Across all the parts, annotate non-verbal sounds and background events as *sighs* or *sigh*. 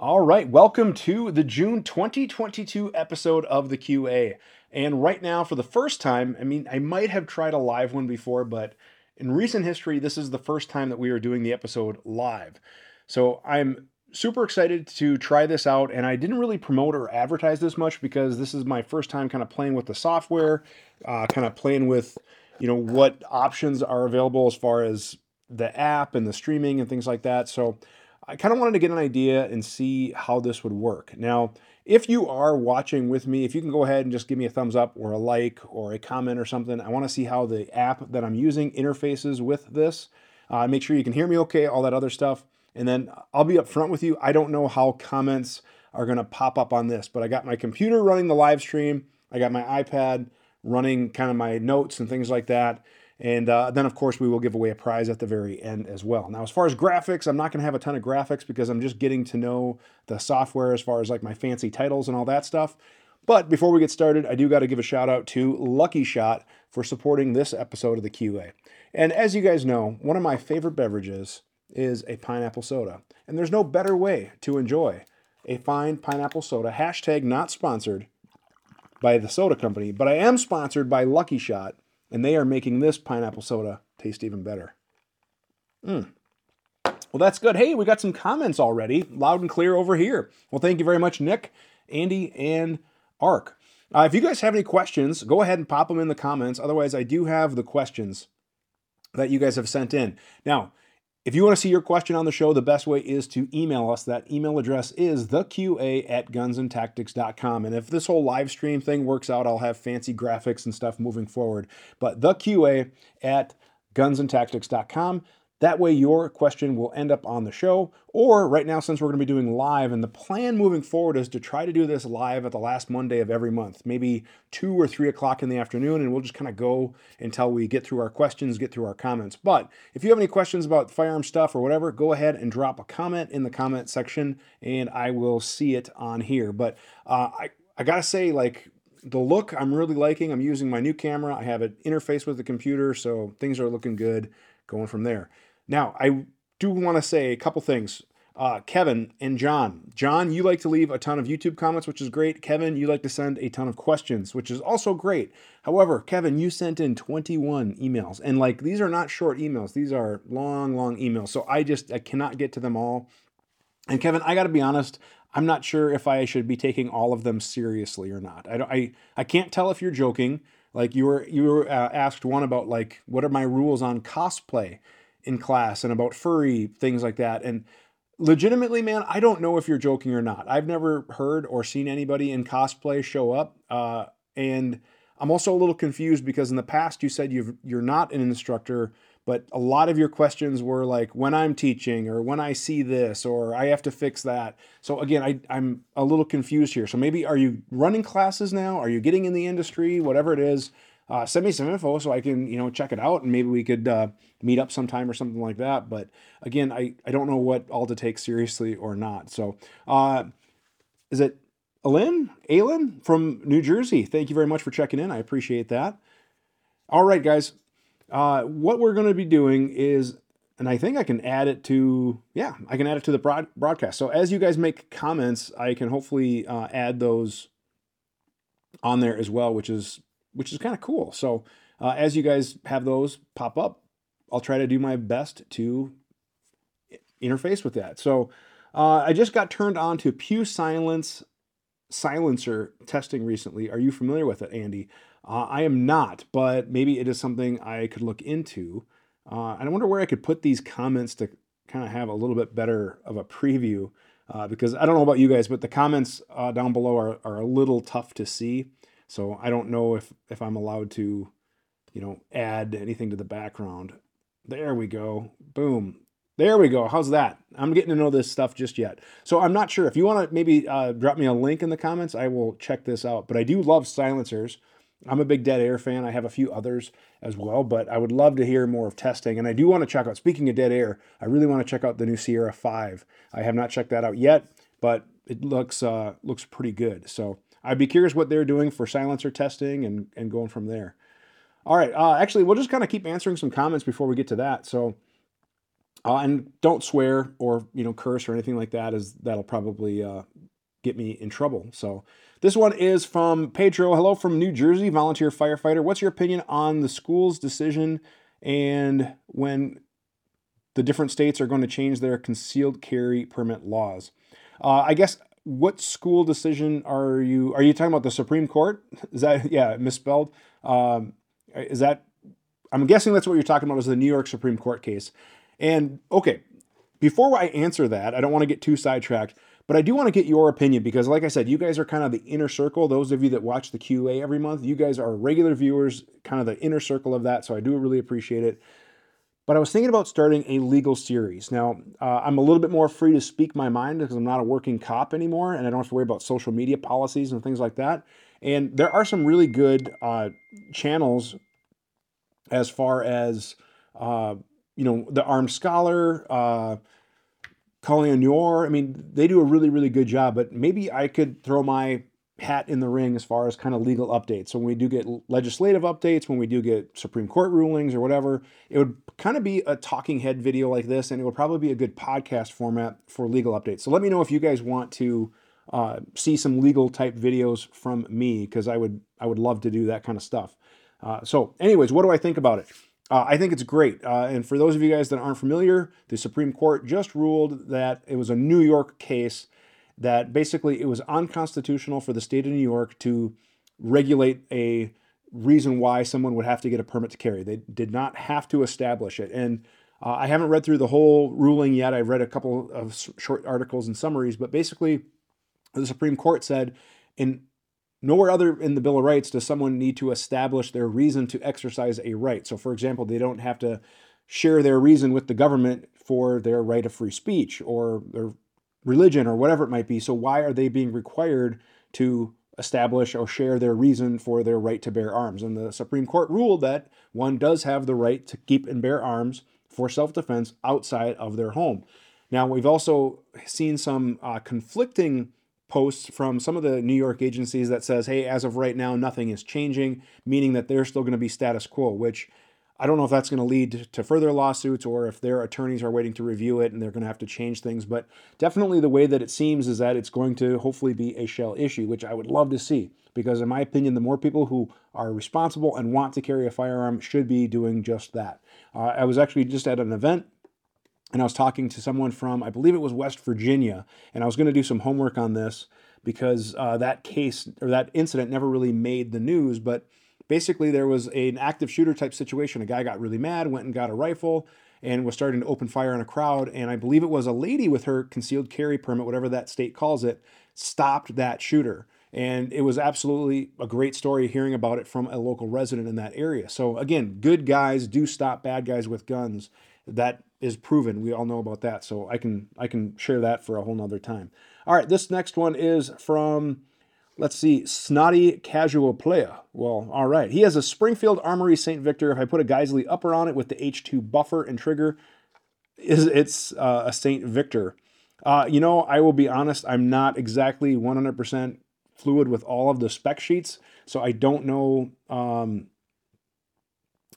All right, welcome to the June 2022 episode of the QA. And right now, for the first time, I mean, I might have tried a live one before, but in recent history, this is the first time that we are doing the episode live. So I'm super excited to try this out, and I didn't really promote or advertise this much because this is my first time kind of playing with the software, uh, kind of playing with, you know, what options are available as far as the app and the streaming and things like that. So I kind of wanted to get an idea and see how this would work. Now, if you are watching with me, if you can go ahead and just give me a thumbs up or a like or a comment or something, I want to see how the app that I'm using interfaces with this. Uh, make sure you can hear me okay, all that other stuff. And then I'll be upfront with you. I don't know how comments are going to pop up on this, but I got my computer running the live stream. I got my iPad running kind of my notes and things like that. And uh, then, of course, we will give away a prize at the very end as well. Now, as far as graphics, I'm not going to have a ton of graphics because I'm just getting to know the software as far as like my fancy titles and all that stuff. But before we get started, I do got to give a shout out to Lucky Shot for supporting this episode of the QA. And as you guys know, one of my favorite beverages is a pineapple soda. And there's no better way to enjoy a fine pineapple soda. Hashtag not sponsored by the soda company, but I am sponsored by Lucky Shot and they are making this pineapple soda taste even better. Mm. Well, that's good. Hey, we got some comments already, loud and clear over here. Well, thank you very much, Nick, Andy, and Ark. Uh, if you guys have any questions, go ahead and pop them in the comments. Otherwise, I do have the questions that you guys have sent in. Now, if you want to see your question on the show, the best way is to email us. That email address is theqa at gunsandtactics.com. And if this whole live stream thing works out, I'll have fancy graphics and stuff moving forward. But theqa at gunsandtactics.com. That way, your question will end up on the show. Or right now, since we're going to be doing live, and the plan moving forward is to try to do this live at the last Monday of every month, maybe two or three o'clock in the afternoon, and we'll just kind of go until we get through our questions, get through our comments. But if you have any questions about firearm stuff or whatever, go ahead and drop a comment in the comment section, and I will see it on here. But uh, I, I gotta say, like, the look I'm really liking. I'm using my new camera. I have it interfaced with the computer, so things are looking good going from there. Now, I do want to say a couple things. Uh, Kevin and John. John, you like to leave a ton of YouTube comments, which is great. Kevin, you like to send a ton of questions, which is also great. However, Kevin, you sent in 21 emails, and like these are not short emails; these are long, long emails. So I just I cannot get to them all. And Kevin, I got to be honest, I'm not sure if I should be taking all of them seriously or not. I don't, I I can't tell if you're joking. Like you were you were uh, asked one about like what are my rules on cosplay in class and about furry things like that. And legitimately, man, I don't know if you're joking or not. I've never heard or seen anybody in cosplay show up. Uh, and I'm also a little confused because in the past you said you you're not an instructor, but a lot of your questions were like when I'm teaching or when I see this or I have to fix that. So again, I, I'm a little confused here. So maybe are you running classes now? Are you getting in the industry? Whatever it is, uh, send me some info so I can, you know, check it out and maybe we could uh, meet up sometime or something like that. But again, I, I don't know what all to take seriously or not. So uh, is it Alin? Aylin from New Jersey? Thank you very much for checking in. I appreciate that. All right, guys. Uh, what we're going to be doing is, and I think I can add it to, yeah, I can add it to the broad, broadcast. So as you guys make comments, I can hopefully uh, add those on there as well, which is which is kind of cool. So uh, as you guys have those pop up, I'll try to do my best to interface with that. So uh, I just got turned on to Pew Science silencer testing recently. Are you familiar with it, Andy? Uh, I am not, but maybe it is something I could look into. Uh, and I wonder where I could put these comments to kind of have a little bit better of a preview. Uh, because I don't know about you guys, but the comments uh, down below are, are a little tough to see. So I don't know if if I'm allowed to, you know, add anything to the background. There we go. Boom. There we go. How's that? I'm getting to know this stuff just yet. So I'm not sure. If you want to maybe uh, drop me a link in the comments, I will check this out. But I do love silencers. I'm a big Dead Air fan. I have a few others as well, but I would love to hear more of testing. And I do want to check out, speaking of Dead Air, I really want to check out the new Sierra 5. I have not checked that out yet, but it looks uh, looks pretty good. So I'd be curious what they're doing for silencer testing and, and going from there. All right. Uh, actually, we'll just kind of keep answering some comments before we get to that. So Uh, and don't swear or you know curse or anything like that, as that'll probably uh, get me in trouble. So this one is from Pedro. Hello from New Jersey, volunteer firefighter. What's your opinion on the school's decision and when the different states are going to change their concealed carry permit laws? Uh, I guess what school decision are you are you talking about the Supreme Court? *laughs* Is that yeah misspelled? Um, is that I'm guessing that's what you're talking about is the New York Supreme Court case. And okay, before I answer that, I don't want to get too sidetracked, but I do want to get your opinion because, like I said, you guys are kind of the inner circle. Those of you that watch the QA every month, you guys are regular viewers, kind of the inner circle of that. So I do really appreciate it. But I was thinking about starting a legal series. Now, uh, I'm a little bit more free to speak my mind because I'm not a working cop anymore and I don't have to worry about social media policies and things like that. And there are some really good uh, channels as far as uh, you know, the Armed Scholar, uh, Colion Noir. I mean, they do a really, really good job. But maybe I could throw my hat in the ring as far as kind of legal updates. So when we do get legislative updates, when we do get Supreme Court rulings or whatever, it would kind of be a talking head video like this, and it will probably be a good podcast format for legal updates. So let me know if you guys want to uh, see some legal type videos from me because I would I would love to do that kind of stuff. Uh, so, anyways, what do I think about it? Uh, I think it's great. Uh, and for those of you guys that aren't familiar, the Supreme Court just ruled that it was a New York case that basically it was unconstitutional for the state of New York to regulate a reason why someone would have to get a permit to carry. They did not have to establish it. And uh, I haven't read through the whole ruling yet. I've read a couple of short articles and summaries, but basically, the Supreme Court said in Nowhere other in the Bill of Rights does someone need to establish their reason to exercise a right. So, for example, they don't have to share their reason with the government for their right of free speech or their religion or whatever it might be. So, why are they being required to establish or share their reason for their right to bear arms? And the Supreme Court ruled that one does have the right to keep and bear arms for self defense outside of their home. Now, we've also seen some uh, conflicting posts from some of the New York agencies that says, hey, as of right now, nothing is changing, meaning that they're still going to be status quo, which I don't know if that's going to lead to further lawsuits or if their attorneys are waiting to review it and they're going to have to change things. But definitely the way that it seems is that it's going to hopefully be a shall issue, which I would love to see. Because, in my opinion, the more people who are responsible and want to carry a firearm should be doing just that. Uh, I was actually just at an event and I was talking to someone from, I believe it was West Virginia, and I was going to do some homework on this because uh, that case or that incident never really made the news. But basically, there was an active shooter type situation. A guy got really mad, went and got a rifle, and was starting to open fire on a crowd. And I believe it was a lady with her concealed carry permit, whatever that state calls it, stopped that shooter. And it was absolutely a great story hearing about it from a local resident in that area. So, again, good guys do stop bad guys with guns. That is proven. We all know about that. So I can I can share that for a whole nother time. All right, this next one is from let's see, Snotty Casual Player. Well, all right. He has a Springfield Armory St. Victor. If I put a Geissele upper on it with the H2 buffer and trigger, is it's uh, a St. Victor. Uh, you know, I will be honest, I'm not exactly 100% fluid with all of the spec sheets, so I don't know um,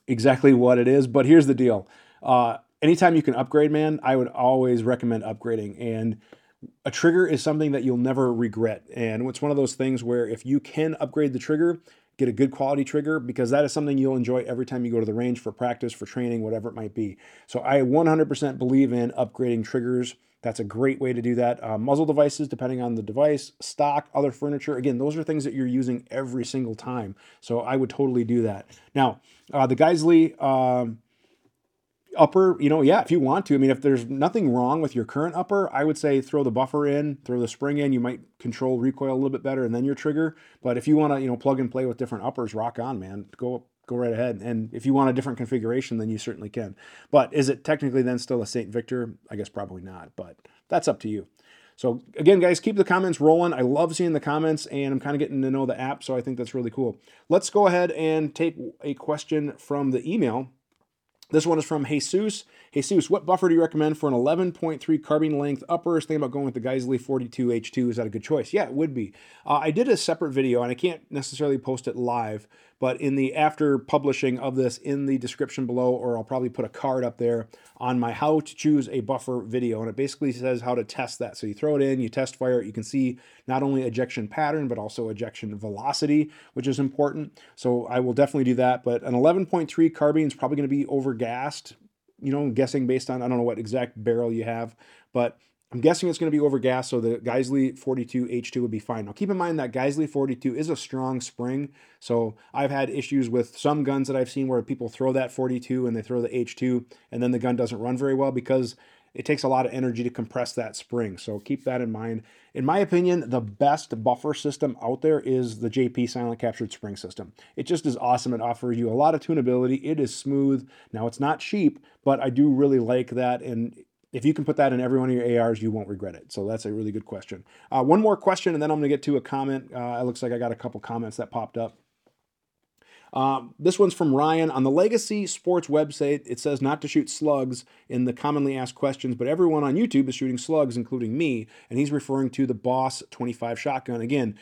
exactly what it is, but here's the deal. Uh, anytime you can upgrade, man, I would always recommend upgrading. And a trigger is something that you'll never regret. And it's one of those things where if you can upgrade the trigger, get a good quality trigger because that is something you'll enjoy every time you go to the range for practice, for training, whatever it might be. So I 100% believe in upgrading triggers. That's a great way to do that. Uh, muzzle devices, depending on the device, stock, other furniture. Again, those are things that you're using every single time. So I would totally do that. Now, uh, the Geissele, um, upper, you know, yeah, if you want to. I mean, if there's nothing wrong with your current upper, I would say throw the buffer in, throw the spring in. You might control recoil a little bit better, and then your trigger. But if you want to, you know, plug and play with different uppers, rock on, man. Go go right ahead. And if you want a different configuration, then you certainly can. But is it technically then still a St. Victor? I guess probably not, but that's up to you. So again, guys, keep the comments rolling. I love seeing the comments, and I'm kind of getting to know the app, so I think that's really cool. Let's go ahead and take a question from the email this one is from Jesus. Jesus, what buffer do you recommend for an 11.3 carbine length upper? Thinking about going with the Geissele 42H2. Is that a good choice? Yeah, it would be. Uh, I did a separate video, and I can't necessarily post it live, but in the after publishing of this in the description below, or I'll probably put a card up there on my how to choose a buffer video. And it basically says how to test that. So you throw it in, you test fire it, you can see not only ejection pattern, but also ejection velocity, which is important. So I will definitely do that. But an 11.3 carbine is probably going to be overgassed, you know, I'm guessing based on, I don't know what exact barrel you have, but I'm guessing it's going to be over gas, so the Geissele 42 H2 would be fine. Now keep in mind that Geissele 42 is a strong spring, so I've had issues with some guns that I've seen where people throw that 42 and they throw the H2, and then the gun doesn't run very well because it takes a lot of energy to compress that spring. So keep that in mind. In my opinion, the best buffer system out there is the JP Silent Captured Spring System. It just is awesome. It offers you a lot of tunability. It is smooth. Now it's not cheap, but I do really like that. And if you can put that in every one of your ARs, you won't regret it. So that's a really good question. Uh, one more question, and then I'm going to get to a comment. Uh, it looks like I got a couple comments that popped up. Uh, this one's from Ryan. On the Legacy Sports website, it says not to shoot slugs in the commonly asked questions, but everyone on YouTube is shooting slugs, including me. And he's referring to the Boss 25 shotgun. Again,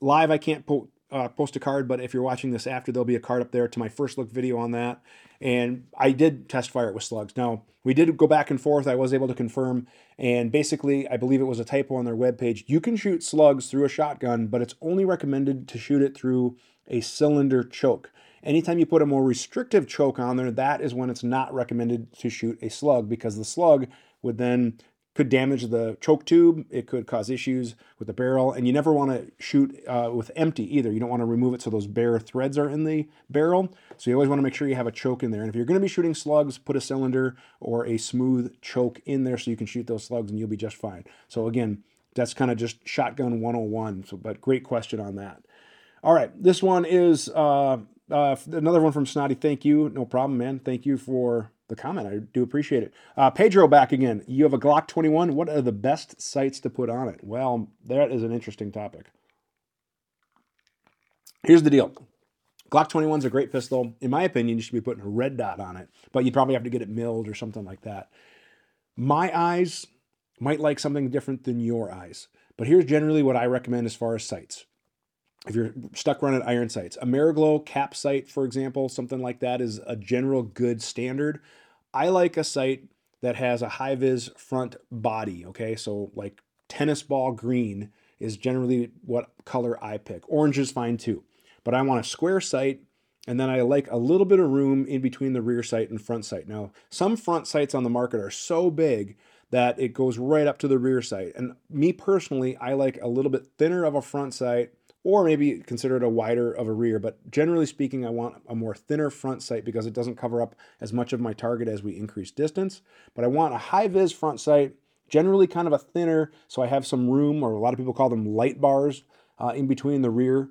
live, I can't put uh, post a card, but if you're watching this after, there'll be a card up there to my first look video on that. And I did test fire it with slugs. Now, we did go back and forth. I was able to confirm. And basically, I believe it was a typo on their webpage. You can shoot slugs through a shotgun, but it's only recommended to shoot it through a cylinder choke. Anytime you put a more restrictive choke on there, that is when it's not recommended to shoot a slug because the slug would then could damage the choke tube. It could cause issues with the barrel, and you never want to shoot uh, with empty either. You don't want to remove it so those bare threads are in the barrel. So you always want to make sure you have a choke in there. And if you're going to be shooting slugs, put a cylinder or a smooth choke in there so you can shoot those slugs, and you'll be just fine. So again, that's kind of just shotgun 101. So, but great question on that. All right, this one is uh, uh, another one from Snotty. Thank you. No problem, man. Thank you for the comment. I do appreciate it. Uh, Pedro back again. You have a Glock 21. What are the best sights to put on it? Well, that is an interesting topic. Here's the deal. Glock 21 is a great pistol. In my opinion, you should be putting a red dot on it, but you'd probably have to get it milled or something like that. My eyes might like something different than your eyes, but here's generally what I recommend as far as sights. If you're stuck running iron sights, Ameriglo cap sight, for example, something like that is a general good standard. I like a sight that has a high vis front body. Okay, so like tennis ball green is generally what color I pick. Orange is fine too, but I want a square sight. And then I like a little bit of room in between the rear sight and front sight. Now, some front sights on the market are so big that it goes right up to the rear sight. And me personally, I like a little bit thinner of a front sight or maybe consider it a wider of a rear. But generally speaking, I want a more thinner front sight because it doesn't cover up as much of my target as we increase distance. But I want a high vis front sight, generally kind of a thinner, so I have some room, or a lot of people call them light bars, uh, in between the rear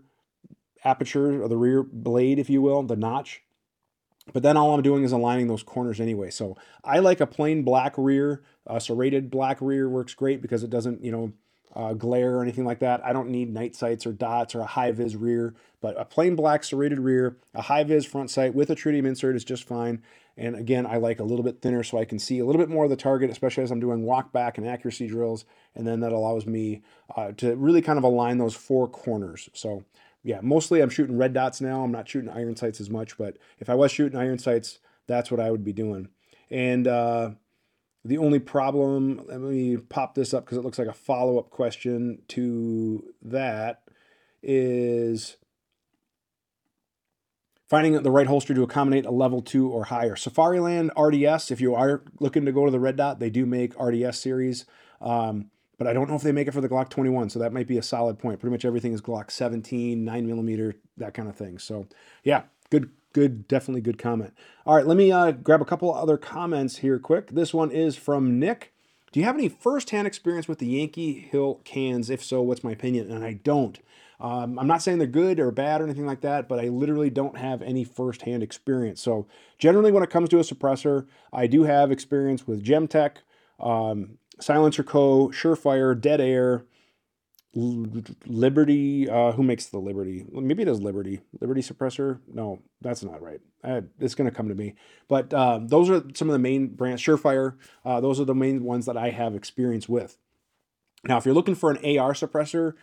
aperture or the rear blade, if you will, the notch. But then all I'm doing is aligning those corners anyway. So I like a plain black rear. Uh, serrated black rear works great because it doesn't, you know, uh, glare or anything like that. I don't need night sights or dots or a high vis rear, but a plain black serrated rear, a high vis front sight with a tritium insert is just fine. And again, I like a little bit thinner so I can see a little bit more of the target, especially as I'm doing walk back and accuracy drills. And then that allows me uh, to really kind of align those four corners. So yeah, mostly I'm shooting red dots now. I'm not shooting iron sights as much, but if I was shooting iron sights, that's what I would be doing. And uh, the only problem, let me pop this up because it looks like a follow up question to that, is finding the right holster to accommodate a level two or higher. Safariland RDS, if you are looking to go to the red dot, they do make RDS series. Um, but I don't know if they make it for the Glock 21, so that might be a solid point. Pretty much everything is Glock 17, 9 millimeter, that kind of thing. So, yeah, good good, definitely good comment. All right, let me uh, grab a couple other comments here quick. This one is from Nick. Do you have any firsthand experience with the Yankee Hill cans? If so, what's my opinion? And I don't. Um, I'm not saying they're good or bad or anything like that, but I literally don't have any firsthand experience. So generally, when it comes to a suppressor, I do have experience with Gemtech, um, Silencer Co., Surefire, Dead Air, Liberty, uh, who makes the Liberty? Maybe it is Liberty. Liberty suppressor? No, that's not right. I, it's going to come to me. But uh, those are some of the main brands. Surefire, uh, those are the main ones that I have experience with. Now, if you're looking for an AR suppressor,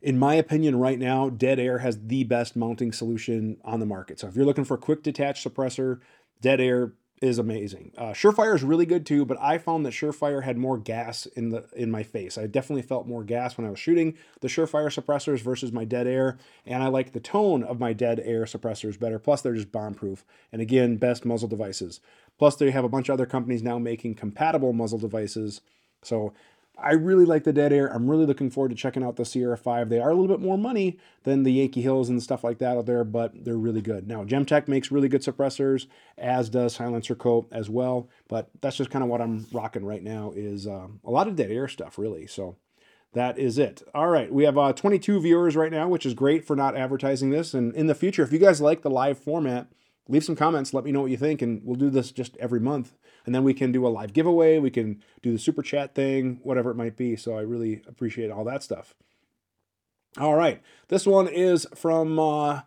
in my opinion, right now, Dead Air has the best mounting solution on the market. So if you're looking for a quick detach suppressor, Dead Air is amazing. Uh, Surefire is really good too, but I found that Surefire had more gas in the in my face. I definitely felt more gas when I was shooting the Surefire suppressors versus my Dead Air, and I like the tone of my Dead Air suppressors better. Plus, they're just bomb proof, and again, best muzzle devices. Plus, they have a bunch of other companies now making compatible muzzle devices. So I really like the Dead Air. I'm really looking forward to checking out the Sierra 5. They are a little bit more money than the Yankee Hills and stuff like that out there, but they're really good. Now, Gemtech makes really good suppressors, as does Silencer Co. as well, but that's just kind of what I'm rocking right now is uh, a lot of Dead Air stuff, really. So that is it. All right, we have uh, 22 viewers right now, which is great for not advertising this. And in the future, if you guys like the live format, leave some comments. Let me know what you think, and we'll do this just every month. And then we can do a live giveaway. We can do the super chat thing, whatever it might be. So I really appreciate all that stuff. All right, this one is from uh,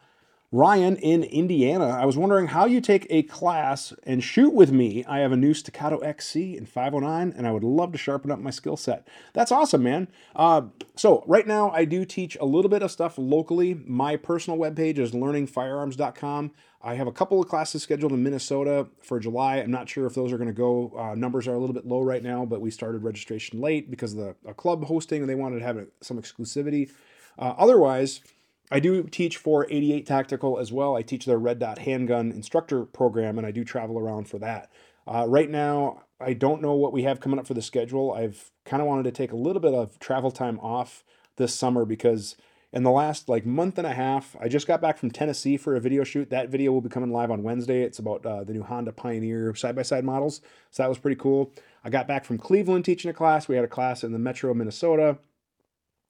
Ryan in Indiana. I was wondering how you take a class and shoot with me. I have a new Staccato XC in 509, and I would love to sharpen up my skill set. That's awesome, man. Uh, so right now, I do teach a little bit of stuff locally. My personal webpage is learningfirearms.com. I have a couple of classes scheduled in Minnesota for July. I'm not sure if those are going to go. Uh, numbers are a little bit low right now, but we started registration late because of the club hosting and they wanted to have some exclusivity. Uh, otherwise, I do teach for 88 Tactical as well. I teach their Red Dot handgun instructor program and I do travel around for that. Uh, right now, I don't know what we have coming up for the schedule. I've kind of wanted to take a little bit of travel time off this summer because in the last like month and a half. I just got back from Tennessee for a video shoot. That video will be coming live on Wednesday. It's about uh, the new Honda Pioneer side by side models. So that was pretty cool. I got back from Cleveland teaching a class. We had a class in the Metro, Minnesota.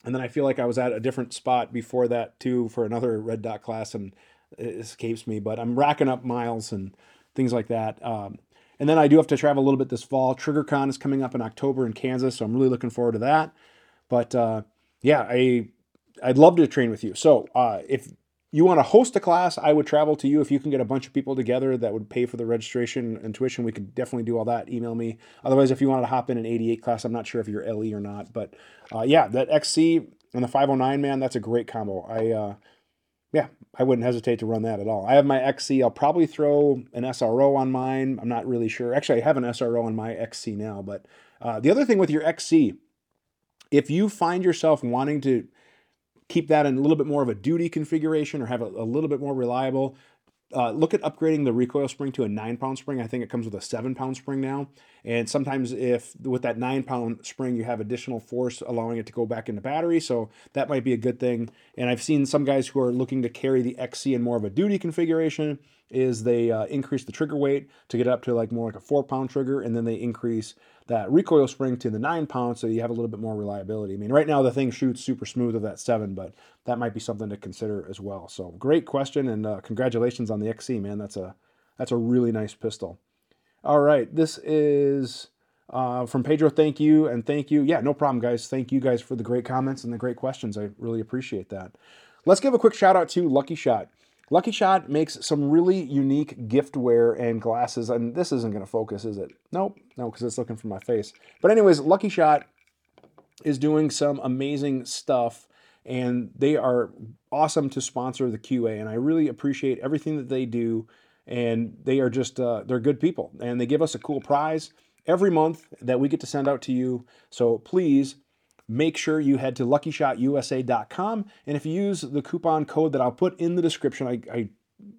And then I feel like I was at a different spot before that too for another red dot class, and it escapes me. But I'm racking up miles and things like that. Um, and then I do have to travel a little bit this fall. TriggerCon is coming up in October in Kansas, so I'm really looking forward to that. But uh, yeah, I I'd love to train with you. So uh, if you want to host a class, I would travel to you. If you can get a bunch of people together that would pay for the registration and tuition, we could definitely do all that. Email me. Otherwise, if you wanted to hop in an 88 class, I'm not sure if you're LE or not, but uh, yeah, that XC and the 509 man, that's a great combo. I uh, yeah, I wouldn't hesitate to run that at all. I have my XC. I'll probably throw an SRO on mine. I'm not really sure. Actually, I have an SRO on my XC now. But uh, the other thing with your XC, if you find yourself wanting to keep that in a little bit more of a duty configuration or have it a little bit more reliable, uh, look at upgrading the recoil spring to a nine pound spring. I think it comes with a seven pound spring now. And sometimes, if with that nine pound spring, you have additional force allowing it to go back into battery. So that might be a good thing. And I've seen some guys who are looking to carry the XC in more of a duty configuration is they uh, increase the trigger weight to get up to like more like a four pound trigger, and then they increase that recoil spring to the nine pound so you have a little bit more reliability. I mean, right now the thing shoots super smooth with that seven, but that might be something to consider as well. So great question and uh, congratulations on the XC, man. That's a that's a really nice pistol. All right, this is uh, from Pedro. Thank you and thank you. Yeah, no problem, guys. Thank you guys for the great comments and the great questions. I really appreciate that. Let's give a quick shout out to Lucky Shot. Lucky Shot makes some really unique giftware and glasses, and this isn't going to focus, is it? Nope, no, because it's looking for my face. But anyways, Lucky Shot is doing some amazing stuff, and they are awesome to sponsor the QA, and I really appreciate everything that they do, and they are just, uh, they're good people, and they give us a cool prize every month that we get to send out to you. So please make sure you head to luckyshotusa.com. And if you use the coupon code that I'll put in the description, I, I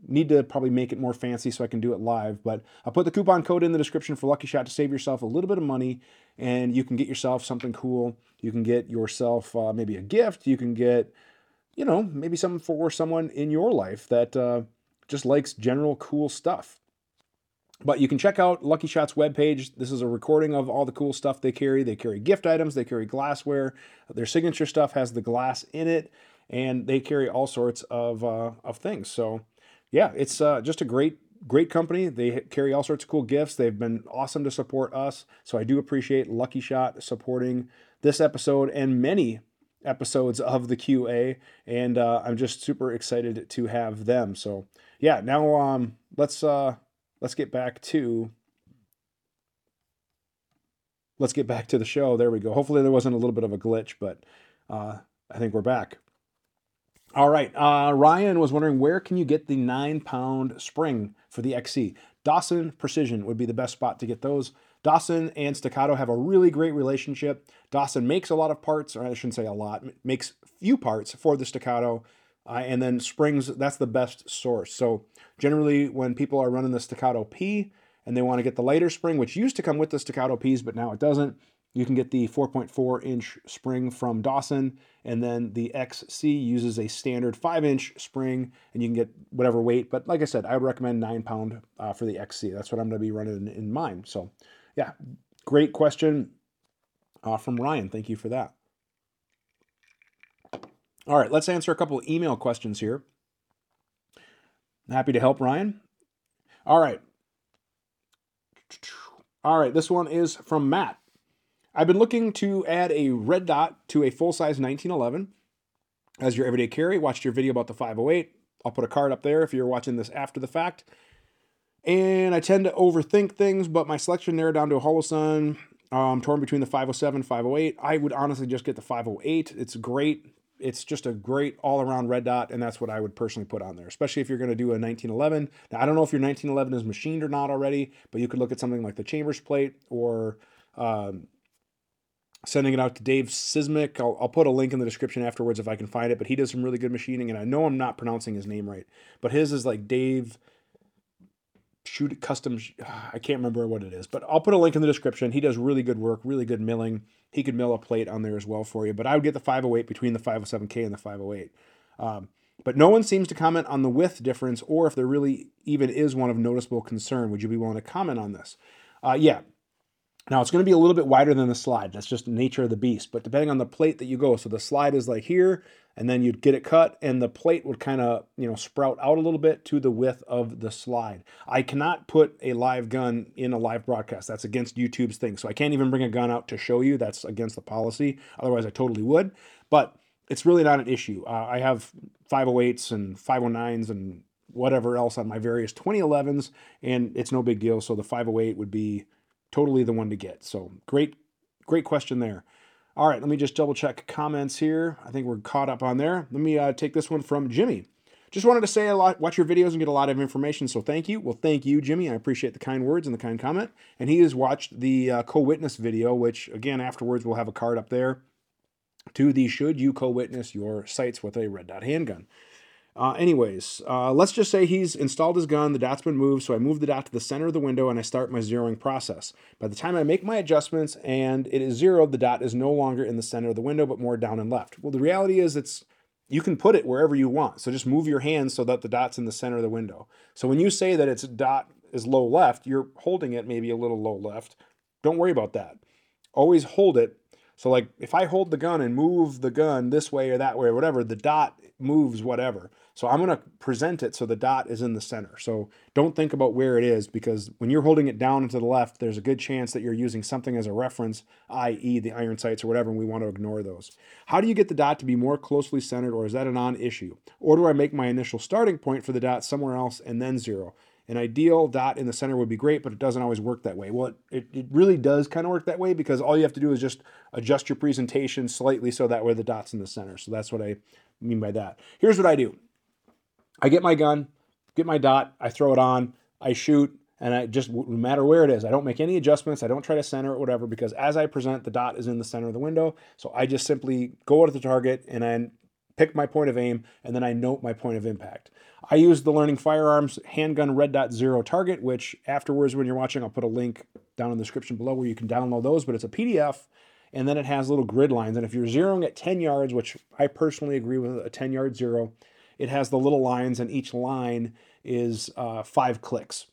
need to probably make it more fancy so I can do it live, but I'll put the coupon code in the description for Lucky Shot to save yourself a little bit of money and you can get yourself something cool. You can get yourself uh, maybe a gift. You can get, you know, maybe something for someone in your life that uh, just likes general cool stuff. But you can check out Lucky Shot's webpage. This is a recording of all the cool stuff they carry. They carry gift items, they carry glassware. Their signature stuff has the glass in it, and they carry all sorts of, uh, of things. So, yeah, it's uh, just a great, great company. They carry all sorts of cool gifts. They've been awesome to support us. So, I do appreciate Lucky Shot supporting this episode and many episodes of the QA. And uh, I'm just super excited to have them. So, yeah, now um, let's. Uh, let's get back to let's get back to the show. There we go. Hopefully there wasn't a little bit of a glitch, but uh, I think we're back. All right. Uh, Ryan was wondering where can you get the nine pound spring for the XC? Dawson Precision would be the best spot to get those. Dawson and Staccato have a really great relationship. Dawson makes a lot of parts, or I shouldn't say a lot, makes few parts for the Staccato. Uh, and then springs, that's the best source. So generally, when people are running the Staccato P and they want to get the lighter spring, which used to come with the Staccato Ps, but now it doesn't, you can get the 4.4 inch spring from Dawson, and then the XC uses a standard 5 inch spring, and you can get whatever weight. But like I said, I would recommend 9 pound uh, for the XC. That's what I'm going to be running in mine. So, yeah, great question uh, from Ryan. Thank you for that. All right, let's answer a couple of email questions here. Happy to help, Ryan. All right. All right, this one is from Matt. I've been looking to add a red dot to a full-size 1911 as your everyday carry. Watched your video about the 508. I'll put a card up there if you're watching this after the fact. And I tend to overthink things, but my selection narrowed down to a Holosun. Um, torn between the 507 508. I would honestly just get the 508. It's great. It's just a great all around red dot, and that's what I would personally put on there, especially if you're going to do a 1911. Now, I don't know if your 1911 is machined or not already, but you could look at something like the Chambers plate or um, sending it out to Dave Sismic. I'll, I'll, put a link in the description afterwards if I can find it, but he does some really good machining, and I know I'm not pronouncing his name right, but his is like Dave shoot custom *sighs* i can't remember what it is but i'll put a link in the description. He does really good work really good milling. He could mill a plate on there as well for you but i would get the 508 between the 507k and the 508 um, but no one seems to comment on the width difference or if there really even is one of noticeable concern. Would you be willing to comment on this? Uh, yeah. Now it's going to be a little bit wider than the slide. That's just nature of the beast. But depending on the plate that you go, so the slide is like here, and then you'd get it cut, and the plate would kind of you know sprout out a little bit to the width of the slide. I cannot put a live gun in a live broadcast. That's against YouTube's thing. So I can't even bring a gun out to show you. That's against the policy. Otherwise, I totally would. But it's really not an issue. Uh, I have 508s and 509s and whatever else on my various 2011s, and it's no big deal. So the 508 would be totally the one to get. So great, great question there. All right, let me just double check comments here. I think we're caught up on there. Let me uh, take this one from Jimmy. Just wanted to say a lot, watch your videos and get a lot of information. So thank you. Well, thank you, Jimmy. I appreciate the kind words and the kind comment. And he has watched the uh, co-witness video, which again afterwards we'll have a card up there to the should you co-witness your sights with a red dot handgun. Uh, anyways, uh, let's just say he's installed his gun, the dot's been moved, so I move the dot to the center of the window and I start my zeroing process. By the time I make my adjustments and it is zeroed, the dot is no longer in the center of the window, but more down and left. Well, the reality is it's you can put it wherever you want. So just move your hand so that the dot's in the center of the window. So when you say that its dot is low left, you're holding it maybe a little low left. Don't worry about that. Always hold it so like if I hold the gun and move the gun this way or that way or whatever, the dot moves whatever. So I'm going to present it so the dot is in the center. So don't think about where it is because when you're holding it down and to the left, there's a good chance that you're using something as a reference, i.e. the iron sights or whatever, and we want to ignore those. How do you get the dot to be more closely centered or is that a non-issue? Or do I make my initial starting point for the dot somewhere else and then zero? An ideal dot in the center would be great, but it doesn't always work that way. Well, it, it really does kind of work that way because all you have to do is just adjust your presentation slightly so that way the dot's in the center. So that's what I mean by that. Here's what I do. I get my gun, get my dot, I throw it on, I shoot, and I just no matter where it is, I don't make any adjustments. I don't try to center it, whatever, because as I present, the dot is in the center of the window. So I just simply go at the target and then pick my point of aim, and then I note my point of impact. I use the Learning Firearms Handgun Red Dot Zero Target, which afterwards, when you're watching, I'll put a link down in the description below where you can download those, but it's a PDF, and then it has little grid lines. And if you're zeroing at 10 yards, which I personally agree with a 10 yard zero, it has the little lines, and each line is uh, five clicks.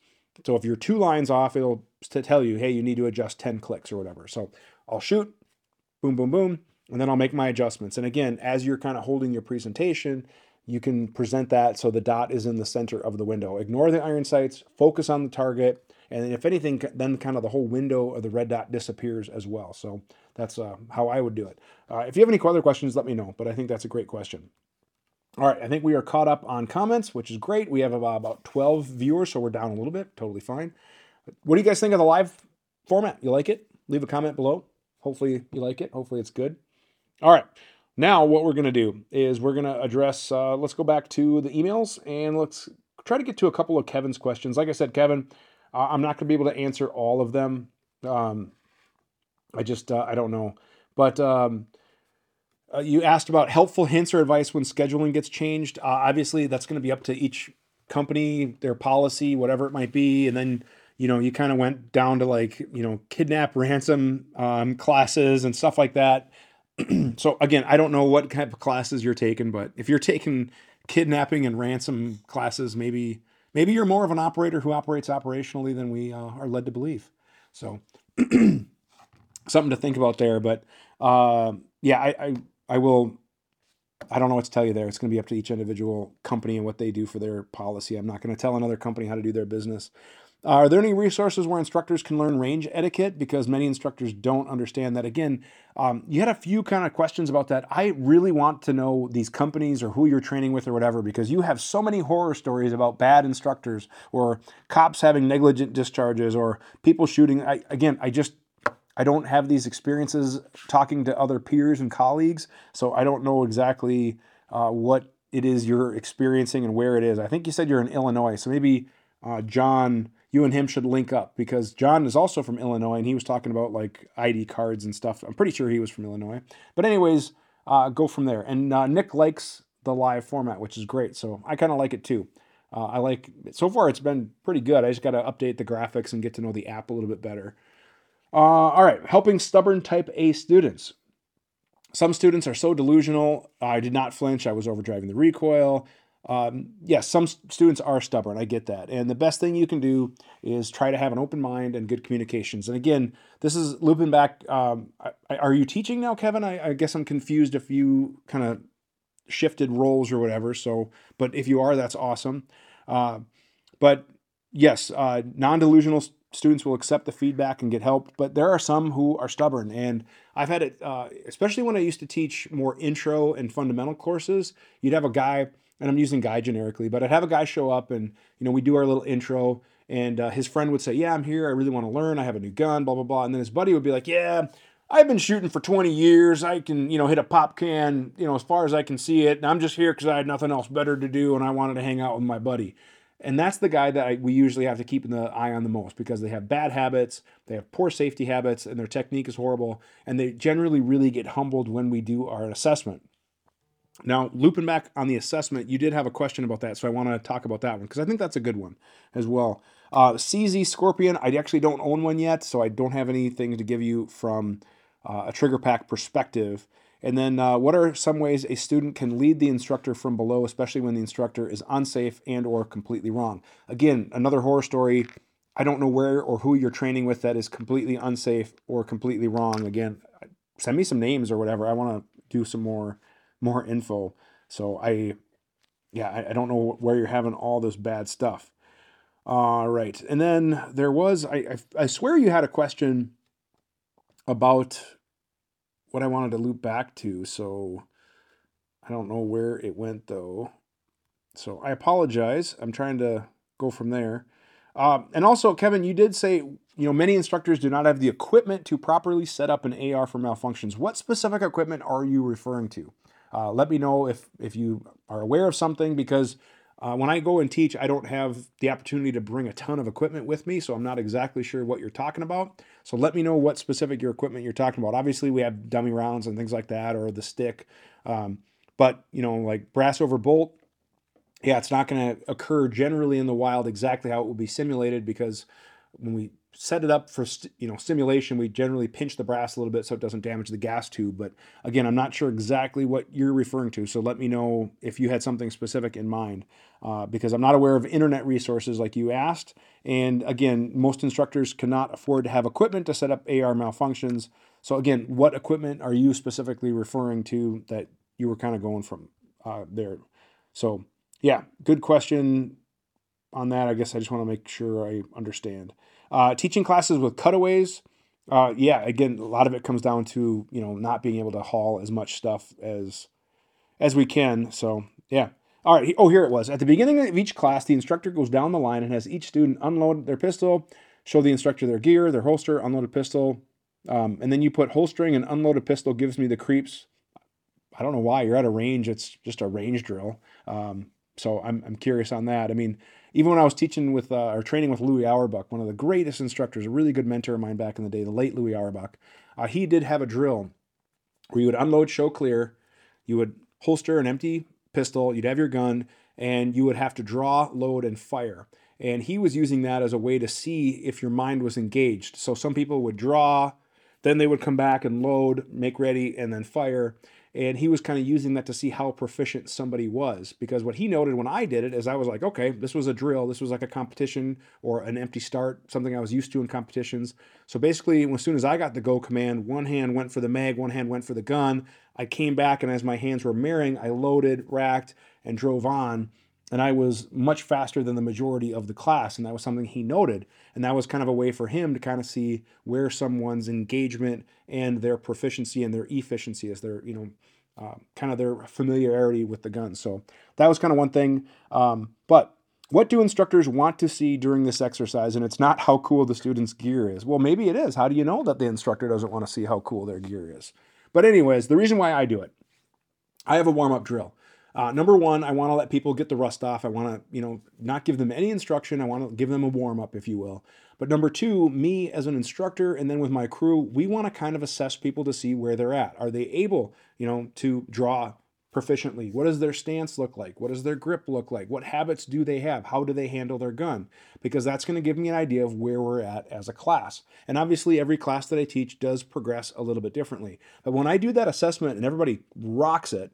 So if you're two lines off, it'll tell you, hey, you need to adjust 10 clicks or whatever. So I'll shoot, boom, boom, boom, and then I'll make my adjustments. And again, as you're kind of holding your presentation, you can present that so the dot is in the center of the window. Ignore the iron sights, focus on the target, and if anything, then kind of the whole window of the red dot disappears as well. So that's uh, how I would do it. Uh, if you have any other questions, let me know, but I think that's a great question. All right, I think we are caught up on comments, which is great. We have about 12 viewers, so we're down a little bit. Totally fine. What do you guys think of the live format? You like it? Leave a comment below. Hopefully you like it. Hopefully it's good. All right. Now, what we're going to do is we're going to address, uh, let's go back to the emails and let's try to get to a couple of Kevin's questions. Like I said, Kevin, uh, I'm not going to be able to answer all of them. Um, I just, uh, I don't know. But um, uh, you asked about helpful hints or advice when scheduling gets changed. Uh, obviously, that's going to be up to each company, their policy, whatever it might be. And then, you know, you kind of went down to like, you know, kidnap ransom um, classes and stuff like that. *clears throat* so again, I don't know what kind of classes you're taking, but if you're taking kidnapping and ransom classes, maybe maybe you're more of an operator who operates operationally than we uh, are led to believe. So *clears throat* something to think about there. But uh, yeah, I, I I will. I don't know what to tell you there. It's going to be up to each individual company and what they do for their policy. I'm not going to tell another company how to do their business. Are there any resources where instructors can learn range etiquette? Because many instructors don't understand that. Again, um, you had a few kind of questions about that. I really want to know these companies or who you're training with or whatever, because you have so many horror stories about bad instructors or cops having negligent discharges or people shooting. I, again, I just I don't have these experiences talking to other peers and colleagues, so I don't know exactly uh, what it is you're experiencing and where it is. I think you said you're in Illinois, so maybe uh, John you and him should link up because John is also from Illinois and he was talking about like ID cards and stuff. I'm pretty sure he was from Illinois. But, anyways, uh, go from there. And uh, Nick likes the live format, which is great. So I kind of like it too. Uh, I like so far it's been pretty good. I just got to update the graphics and get to know the app a little bit better. Uh, all right, helping stubborn type A students. Some students are so delusional. I did not flinch. I was overdriving the recoil um, yes, some students are stubborn. I get that. And the best thing you can do is try to have an open mind and good communications. And again, this is looping back. Um, are you teaching now, Kevin? I, I guess I'm confused if you kind of shifted roles or whatever. So, but if you are, that's awesome. Uh, but yes, uh, non delusional students will accept the feedback and get help. But there are some who are stubborn. And I've had it, uh, especially when I used to teach more intro and fundamental courses, you'd have a guy and I'm using guy generically, but I'd have a guy show up and, you know, we do our little intro and uh, his friend would say, yeah, I'm here. I really want to learn. I have a new gun, blah, blah, blah. And then his buddy would be like, yeah, I've been shooting for 20 years. I can, you know, hit a pop can, you know, as far as I can see it. And I'm just here because I had nothing else better to do and I wanted to hang out with my buddy. And that's the guy that I, we usually have to keep the eye on the most because they have bad habits, they have poor safety habits, and their technique is horrible. And they generally really get humbled when we do our assessment. Now, looping back on the assessment, you did have a question about that, so I want to talk about that one because I think that's a good one as well. Uh, CZ Scorpion, I actually don't own one yet, so I don't have anything to give you from uh, a trigger pack perspective. And then, uh, what are some ways a student can lead the instructor from below, especially when the instructor is unsafe and or completely wrong? Again, another horror story. I don't know where or who you're training with that is completely unsafe or completely wrong. Again, send me some names or whatever. I want to do some more more info. So I, yeah, I, I don't know where you're having all this bad stuff. All right, and then there was I, I I swear you had a question about what I wanted to loop back to. So I don't know where it went though. So I apologize. I'm trying to go from there. Um, and also, Kevin, you did say you know many instructors do not have the equipment to properly set up an AR for malfunctions. What specific equipment are you referring to? Uh, let me know if if you are aware of something because uh, when I go and teach, I don't have the opportunity to bring a ton of equipment with me, so I'm not exactly sure what you're talking about. So let me know what specific your equipment you're talking about. Obviously, we have dummy rounds and things like that, or the stick. Um, but you know, like brass over bolt, yeah, it's not going to occur generally in the wild exactly how it will be simulated because when we set it up for you know stimulation. We generally pinch the brass a little bit so it doesn't damage the gas tube. But again i'm not sure exactly what you're referring to so let me know if you had something specific in mind uh, because i'm not aware of internet resources like you asked. And again most instructors cannot afford to have equipment to set up ar malfunctions. So again what equipment are you specifically referring to that you were kind of going from uh, there? So yeah good question on that. I guess i just want to make sure i understand uh, teaching classes with cutaways, uh, yeah, again, a lot of it comes down to you know not being able to haul as much stuff as as we can. So yeah. All right. Oh, here it was. At the beginning of each class, the instructor goes down the line and has each student unload their pistol, show the instructor their gear, their holster, unloaded pistol, um, and then you put holstering and unloaded pistol gives me the creeps. I don't know why you're at a range. It's just a range drill. Um, so I'm, I'm curious on that. I mean, even when I was teaching with uh, or training with Louis Awerbuck, one of the greatest instructors, a really good mentor of mine back in the day, the late Louis Awerbuck, uh, he did have a drill where you would unload, show clear, you would holster an empty pistol, you'd have your gun, and you would have to draw, load, and fire. And he was using that as a way to see if your mind was engaged. So some people would draw, then they would come back and load, make ready, and then fire. And he was kind of using that to see how proficient somebody was. Because what he noted when I did it is I was like, okay, this was a drill. This was like a competition or an empty start, something I was used to in competitions. So basically, as soon as I got the go command, one hand went for the mag, one hand went for the gun. I came back, and as my hands were mirroring, I loaded, racked, and drove on and I was much faster than the majority of the class. And that was something he noted. And that was kind of a way for him to kind of see where someone's engagement and their proficiency and their efficiency is, their, you know, uh, kind of their familiarity with the gun. So that was kind of one thing. Um, but what do instructors want to see during this exercise? And it's not how cool the student's gear is. Well, maybe it is. How do you know that the instructor doesn't want to see how cool their gear is? But, anyways, the reason why I do it, I have a warm up drill. Uh, number one, I want to let people get the rust off. I want to, you know, not give them any instruction. I want to give them a warm up, if you will. But number two, me as an instructor and then with my crew, we want to kind of assess people to see where they're at. Are they able, you know, to draw proficiently? What does their stance look like? What does their grip look like? What habits do they have? How do they handle their gun? Because that's going to give me an idea of where we're at as a class. And obviously, every class that I teach does progress a little bit differently. But when I do that assessment and everybody rocks it,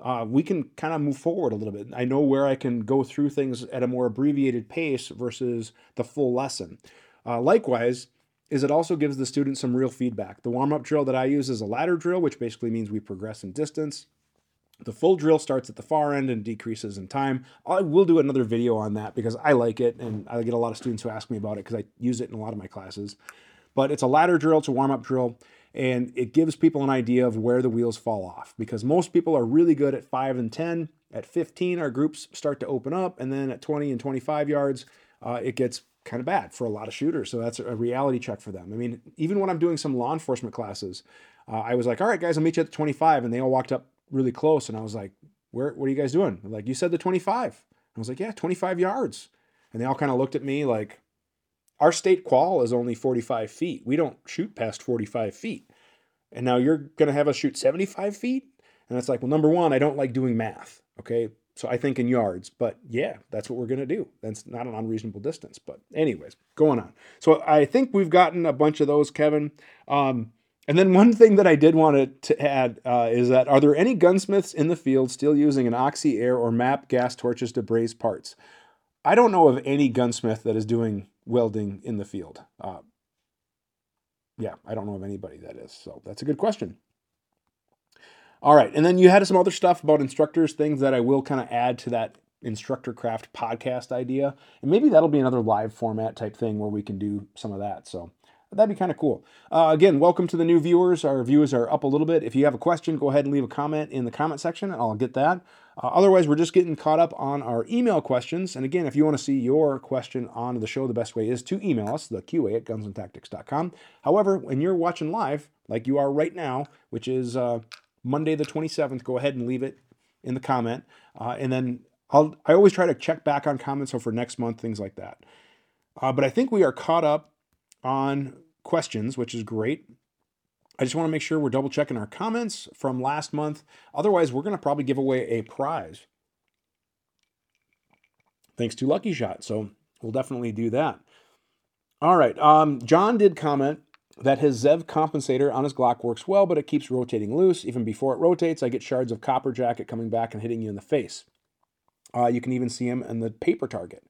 uh, we can kind of move forward a little bit. I know where I can go through things at a more abbreviated pace versus the full lesson. Uh, likewise, is it also gives the student some real feedback. The warm-up drill that I use is a ladder drill, which basically means we progress in distance. The full drill starts at the far end and decreases in time. I will do another video on that because I like it and I get a lot of students who ask me about it because I use it in a lot of my classes. But it's a ladder drill, it's a warm-up drill and it gives people an idea of where the wheels fall off because most people are really good at 5 and 10 at 15 our groups start to open up and then at 20 and 25 yards uh, it gets kind of bad for a lot of shooters so that's a reality check for them i mean even when i'm doing some law enforcement classes uh, i was like all right guys i'll meet you at the 25 and they all walked up really close and i was like where what are you guys doing They're like you said the 25 i was like yeah 25 yards and they all kind of looked at me like our state qual is only 45 feet. We don't shoot past 45 feet. And now you're going to have us shoot 75 feet? And it's like, well, number one, I don't like doing math. Okay. So I think in yards, but yeah, that's what we're going to do. That's not an unreasonable distance. But, anyways, going on. So I think we've gotten a bunch of those, Kevin. Um, and then one thing that I did want to add uh, is that are there any gunsmiths in the field still using an oxy air or MAP gas torches to braze parts? I don't know of any gunsmith that is doing welding in the field. Uh, yeah, I don't know of anybody that is. So that's a good question. All right. And then you had some other stuff about instructors, things that I will kind of add to that instructor craft podcast idea. And maybe that'll be another live format type thing where we can do some of that. So that'd be kind of cool. Uh, again, welcome to the new viewers. Our views are up a little bit. If you have a question, go ahead and leave a comment in the comment section and I'll get that. Uh, otherwise, we're just getting caught up on our email questions. And again, if you want to see your question on the show, the best way is to email us, the QA at gunsandtactics.com. However, when you're watching live, like you are right now, which is uh, Monday the 27th, go ahead and leave it in the comment. Uh, and then I'll, I always try to check back on comments, so for next month, things like that. Uh, but I think we are caught up on questions, which is great. I just want to make sure we're double checking our comments from last month. Otherwise, we're going to probably give away a prize. Thanks to Lucky Shot. So we'll definitely do that. All right. Um, John did comment that his Zev compensator on his Glock works well, but it keeps rotating loose. Even before it rotates, I get shards of copper jacket coming back and hitting you in the face. Uh, you can even see him in the paper target.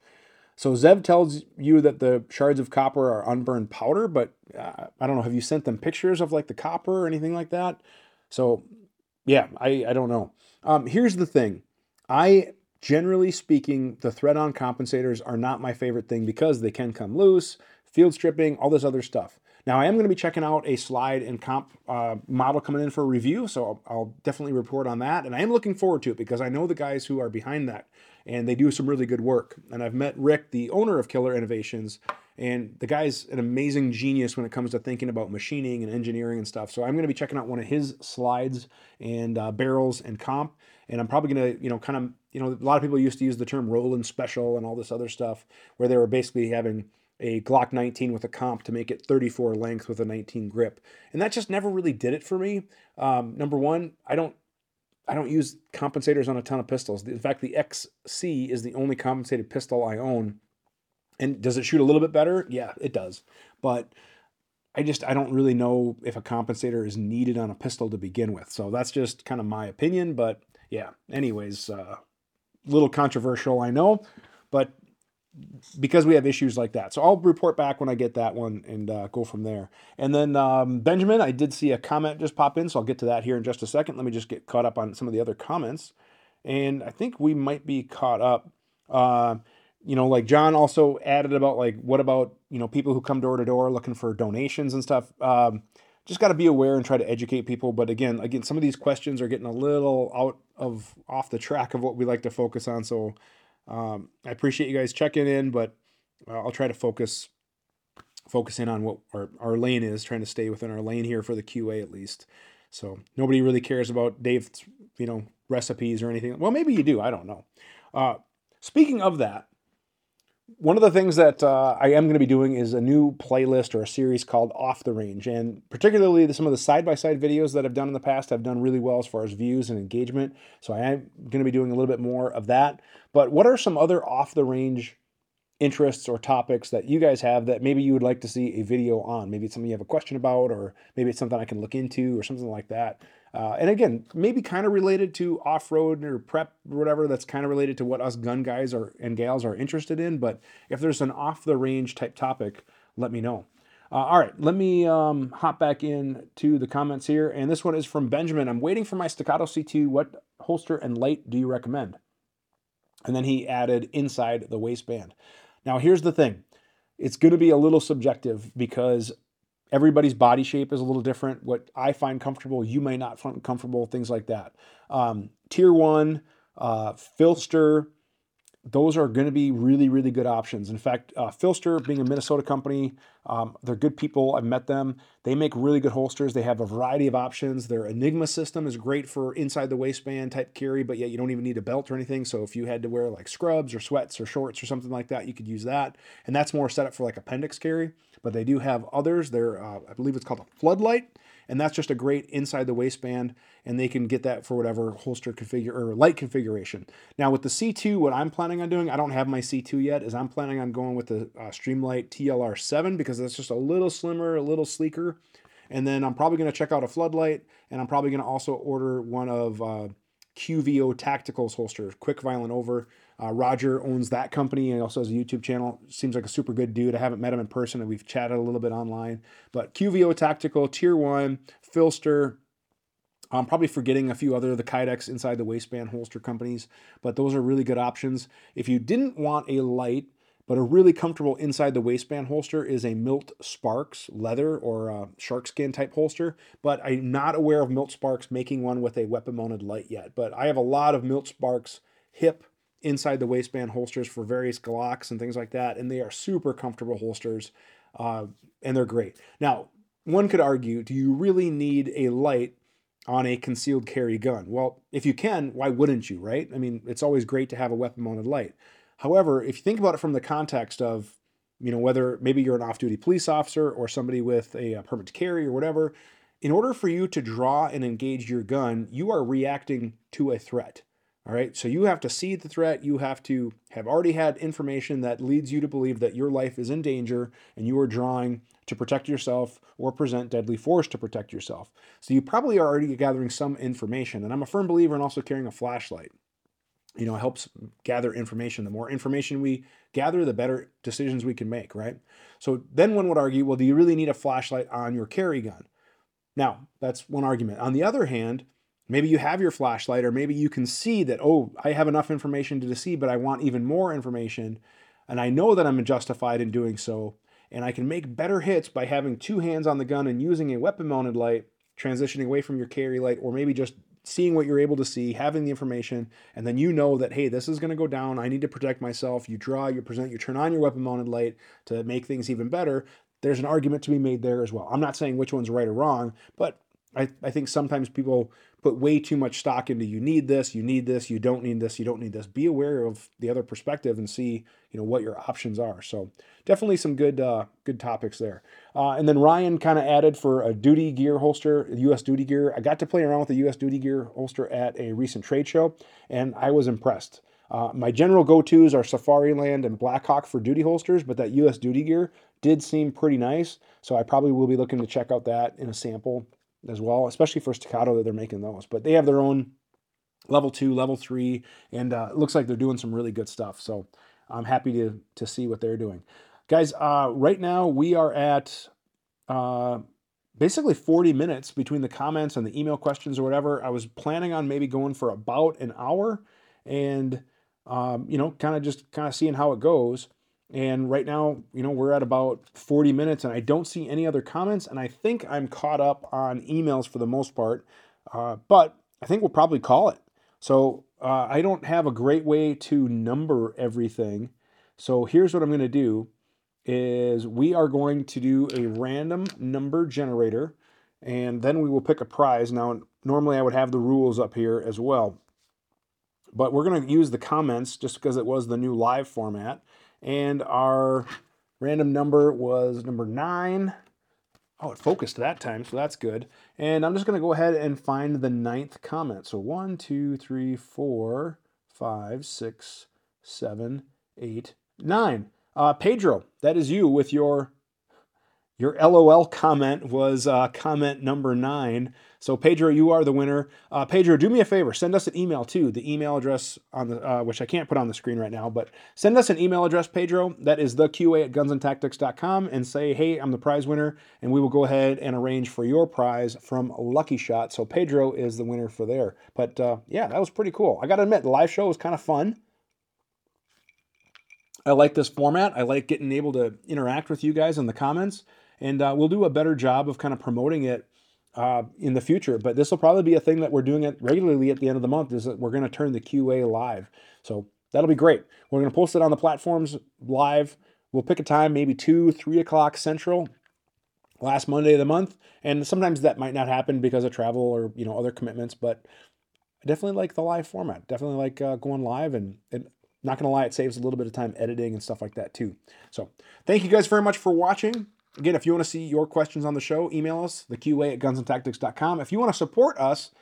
So Zev tells you that the shards of copper are unburned powder, but uh, I don't know. Have you sent them pictures of like the copper or anything like that? So yeah, I, I don't know. Um, here's the thing. I generally speaking, the thread on compensators are not my favorite thing because they can come loose, field stripping, all this other stuff. Now, I am going to be checking out a slide and comp uh, model coming in for a review, so I'll, I'll, definitely report on that. And I am looking forward to it because I know the guys who are behind that, and they do some really good work. And I've met Rick, the owner of Killer Innovations, and the guy's an amazing genius when it comes to thinking about machining and engineering and stuff. So I'm going to be checking out one of his slides and uh, barrels and comp. And I'm probably going to, you know, kind of, you know, a lot of people used to use the term Roland special and all this other stuff where they were basically having a Glock 19 with a comp to make it 34 length with a 19 grip. And that just never really did it for me. Um, number one, I don't I don't use compensators on a ton of pistols. In fact, the XC is the only compensated pistol I own and does it shoot a little bit better? Yeah, it does. But I just I don't really know if a compensator is needed on a pistol to begin with. So that's just kind of my opinion. But yeah, anyways, uh, little controversial, I know, but because we have issues like that. So I'll report back when I get that one and uh, go from there. And then um, Benjamin, I did see a comment just pop in, so I'll get to that here in just a second. Let me just get caught up on some of the other comments. And I think we might be caught up. Uh, you know, like John also added about like what about you know people who come door to door looking for donations and stuff. Um, just got to be aware and try to educate people. But again, again, some of these questions are getting a little out of off the track of what we like to focus on. So um, I appreciate you guys checking in, but uh, I'll try to focus focus in on what our, our lane is, trying to stay within our lane here for the QA at least. So nobody really cares about Dave's, you know, recipes or anything. Well, maybe you do. I don't know. Uh, speaking of that, one of the things that uh, I am going to be doing is a new playlist or a series called Off the Range. And particularly some of the side by side videos that I've done in the past have done really well as far as views and engagement. So I am going to be doing a little bit more of that. But what are some other off the range interests or topics that you guys have that maybe you would like to see a video on? Maybe it's something you have a question about, or maybe it's something I can look into, or something like that. Uh, and again, maybe kind of related to off road or prep or whatever. That's kind of related to what us gun guys are and gals are interested in. But if there's an off the range type topic, let me know. Uh, all right, let me um, hop back in to the comments here. And this one is from Benjamin. I'm waiting for my Staccato C2. What holster and light do you recommend? And then he added inside the waistband. Now, here's the thing it's going to be a little subjective because everybody's body shape is a little different. What I find comfortable, you may not find comfortable, things like that. Um, tier one, uh, PHLster, those are going to be really, really good options. In fact, uh, PHLster, being a Minnesota company, um, they're good people. I've met them. They make really good holsters. They have a variety of options. Their Enigma system is great for inside the waistband type carry, but yet you don't even need a belt or anything. So if you had to wear like scrubs or sweats or shorts or something like that, you could use that. And that's more set up for like appendix carry. But they do have others. They're, uh, I believe it's called a floodlight and that's just a great inside the waistband and they can get that for whatever holster configure or light configuration. Now with the c2 what i'm planning on doing i don't have my c2 yet is i'm planning on going with the uh, streamlight tlr7 because that's just a little slimmer a little sleeker. And then i'm probably going to check out a floodlight and i'm probably going to also order one of uh, qvo tacticals holster quick violent over uh, Roger owns that company and also has a YouTube channel. Seems like a super good dude. I haven't met him in person and we've chatted a little bit online. But QVO Tactical, Tier 1, PHLster, I'm probably forgetting a few other the Kydex inside the waistband holster companies, but those are really good options. If you didn't want a light but a really comfortable inside the waistband holster is a Milt Sparks leather or a shark skin type holster. But I'm not aware of Milt Sparks making one with a weapon mounted light yet. But I have a lot of Milt Sparks hip inside the waistband holsters for various Glocks and things like that, and they are super comfortable holsters, uh, and they're great. Now, one could argue, do you really need a light on a concealed carry gun? Well, if you can, why wouldn't you, right? I mean, it's always great to have a weapon mounted light. However, if you think about it from the context of, you know, whether maybe you're an off duty police officer or somebody with a, a permit to carry or whatever, in order for you to draw and engage your gun, you are reacting to a threat. All right, so you have to see the threat. You have to have already had information that leads you to believe that your life is in danger and you are drawing to protect yourself or present deadly force to protect yourself. So you probably are already gathering some information. And I'm a firm believer in also carrying a flashlight. You know, it helps gather information. The more information we gather, the better decisions we can make, right? So then one would argue, well, do you really need a flashlight on your carry gun? Now, that's one argument. On the other hand, Maybe you have your flashlight, or maybe you can see that, oh, I have enough information to see, but I want even more information. And I know that I'm justified in doing so. and I can make better hits by having two hands on the gun and using a weapon mounted light, transitioning away from your carry light, or maybe just seeing what you're able to see, having the information, and then you know that, hey, this is going to go down. I need to protect myself. You draw, you present, you turn on your weapon mounted light to make things even better. There's an argument to be made there as well. I'm not saying which one's right or wrong, but I, I think sometimes people put way too much stock into you need this, you need this, you don't need this, you don't need this. Be aware of the other perspective and see you know what your options are. So definitely some good uh, good topics there. Uh, and then Ryan kind of added for a duty gear holster, U.S. duty gear. I got to play around with the U.S. duty gear holster at a recent trade show, and I was impressed. Uh, my general go-tos are Safariland and Blackhawk for duty holsters, but that U.S. duty gear did seem pretty nice. So I probably will be looking to check out that in a sample as well, especially for staccato that they're making those. But they have their own level two, level three, and uh, it looks like they're doing some really good stuff. So I'm happy to to see what they're doing, guys. Uh, right now we are at uh, basically 40 minutes between the comments and the email questions or whatever. I was planning on maybe going for about an hour, and um, you know, kind of just kind of seeing how it goes. And right now, you know, we're at about 40 minutes and I don't see any other comments. And I think I'm caught up on emails for the most part. Uh, but I think we'll probably call it. So uh, I don't have a great way to number everything. So here's what I'm going to do is we are going to do a random number generator and then we will pick a prize. Now, normally I would have the rules up here as well. But we're going to use the comments just because it was the new live format. And our random number was number nine. Oh, it focused that time, so that's good. And I'm just going to go ahead and find the ninth comment. So one, two, three, four, five, six, seven, eight, nine. Uh, Pedro, that is you with your your LOL comment was uh, comment number nine. So Pedro, you are the winner. Uh, Pedro, do me a favor. Send us an email too. The email address on the uh, which I can't put on the screen right now, but send us an email address, Pedro. That is the QA at gunsandtactics.com, and say, hey, I'm the prize winner, and we will go ahead and arrange for your prize from Lucky Shot. So Pedro is the winner for there. But uh, yeah, that was pretty cool. I got to admit, the live show was kind of fun. I like this format. I like getting able to interact with you guys in the comments and uh, we'll do a better job of kind of promoting it uh, in the future. But this will probably be a thing that we're doing it regularly at the end of the month. Is that we're going to turn the QA live, so that'll be great. We're going to post it on the platforms live. We'll pick a time, maybe two, three o'clock central, last Monday of the month, and sometimes that might not happen because of travel or you know other commitments. But I definitely like the live format. Definitely like uh, going live, and, and not gonna lie, it saves a little bit of time editing and stuff like that too. So thank you guys very much for watching. Again, if you want to see your questions on the show, email us, theqa at gunsandtactics.com. If you want to support us,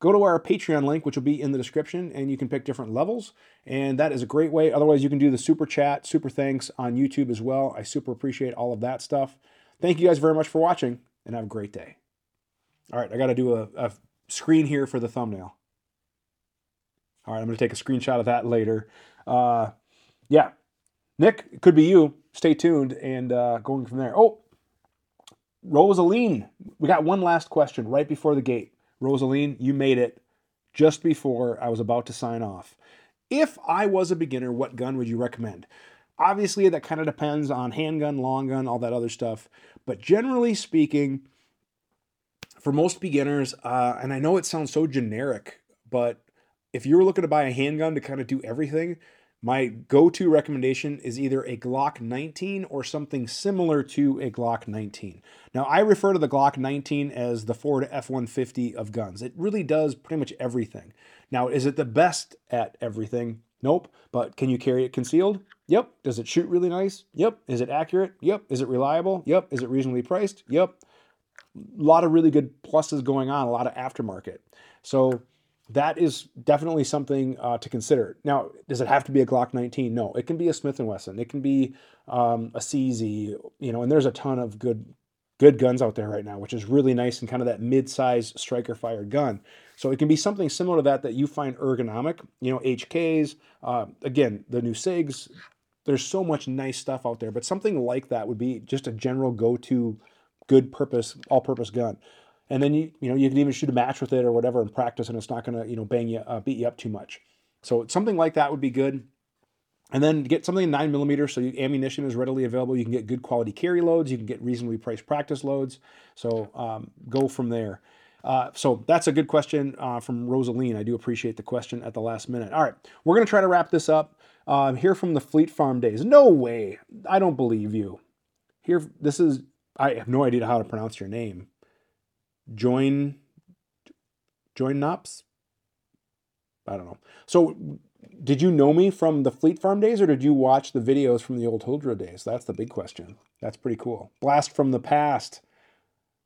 go to our Patreon link, which will be in the description, and you can pick different levels. And that is a great way. Otherwise, you can do the super chat, super thanks on YouTube as well. I super appreciate all of that stuff. Thank you guys very much for watching, and have a great day. All right, I got to do a, a screen here for the thumbnail. All right, I'm going to take a screenshot of that later. Uh, yeah, Nick, it could be you. Stay tuned and uh, going from there. Oh, Rosaline, we got one last question right before the gate. Rosaline, you made it just before I was about to sign off. If I was a beginner, what gun would you recommend? Obviously, that kind of depends on handgun, long gun, all that other stuff. But generally speaking, for most beginners, uh, and I know it sounds so generic, but if you were looking to buy a handgun to kind of do everything, my go to recommendation is either a Glock 19 or something similar to a Glock 19. Now, I refer to the Glock 19 as the Ford F 150 of guns. It really does pretty much everything. Now, is it the best at everything? Nope. But can you carry it concealed? Yep. Does it shoot really nice? Yep. Is it accurate? Yep. Is it reliable? Yep. Is it reasonably priced? Yep. A lot of really good pluses going on, a lot of aftermarket. So, that is definitely something uh, to consider. Now, does it have to be a Glock 19? No, it can be a Smith and Wesson. It can be um, a CZ. You know, and there's a ton of good good guns out there right now, which is really nice and kind of that mid-size striker fired gun. So it can be something similar to that that you find ergonomic. You know, HKs. Uh, again, the new Sigs. There's so much nice stuff out there, but something like that would be just a general go-to, good purpose, all-purpose gun and then you you know you can even shoot a match with it or whatever and practice, and it's not going to you know bang you uh, beat you up too much. So something like that would be good. and then get something in nine millimeters so ammunition is readily available. You can get good quality carry loads. You can get reasonably priced practice loads. So um, go from there. Uh, so that's a good question uh, from Rosaline. I do appreciate the question at the last minute. All right, we're going to try to wrap this up. Uh, here from the Fleet Farm days. No way. I don't believe you. Here, this is, I have no idea how to pronounce your name. Join, join Nops. I don't know. So did you know me from the Fleet Farm days or did you watch the videos from the old Huldra days? That's the big question. That's pretty cool. Blast from the past.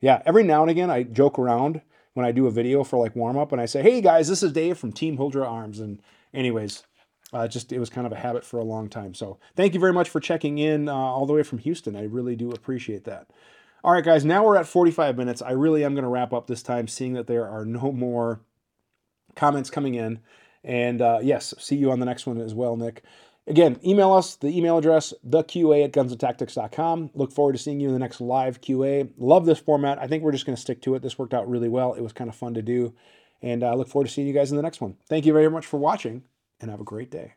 Yeah, every now and again I joke around when I do a video for like warm up and I say, "Hey guys, this is Dave from Team Huldra Arms." And anyways, uh, just it was kind of a habit for a long time. So thank you very much for checking in uh, all the way from Houston. I really do appreciate that. All right, guys, now we're at 45 minutes. I really am going to wrap up this time, seeing that there are no more comments coming in. And uh, yes, see you on the next one as well, Nick. Again, email us, the email address, theqa at gunsandtactics.com. Look forward to seeing you in the next live QA. Love this format. I think we're just going to stick to it. This worked out really well. It was kind of fun to do. And I uh, look forward to seeing you guys in the next one. Thank you very much for watching, and have a great day.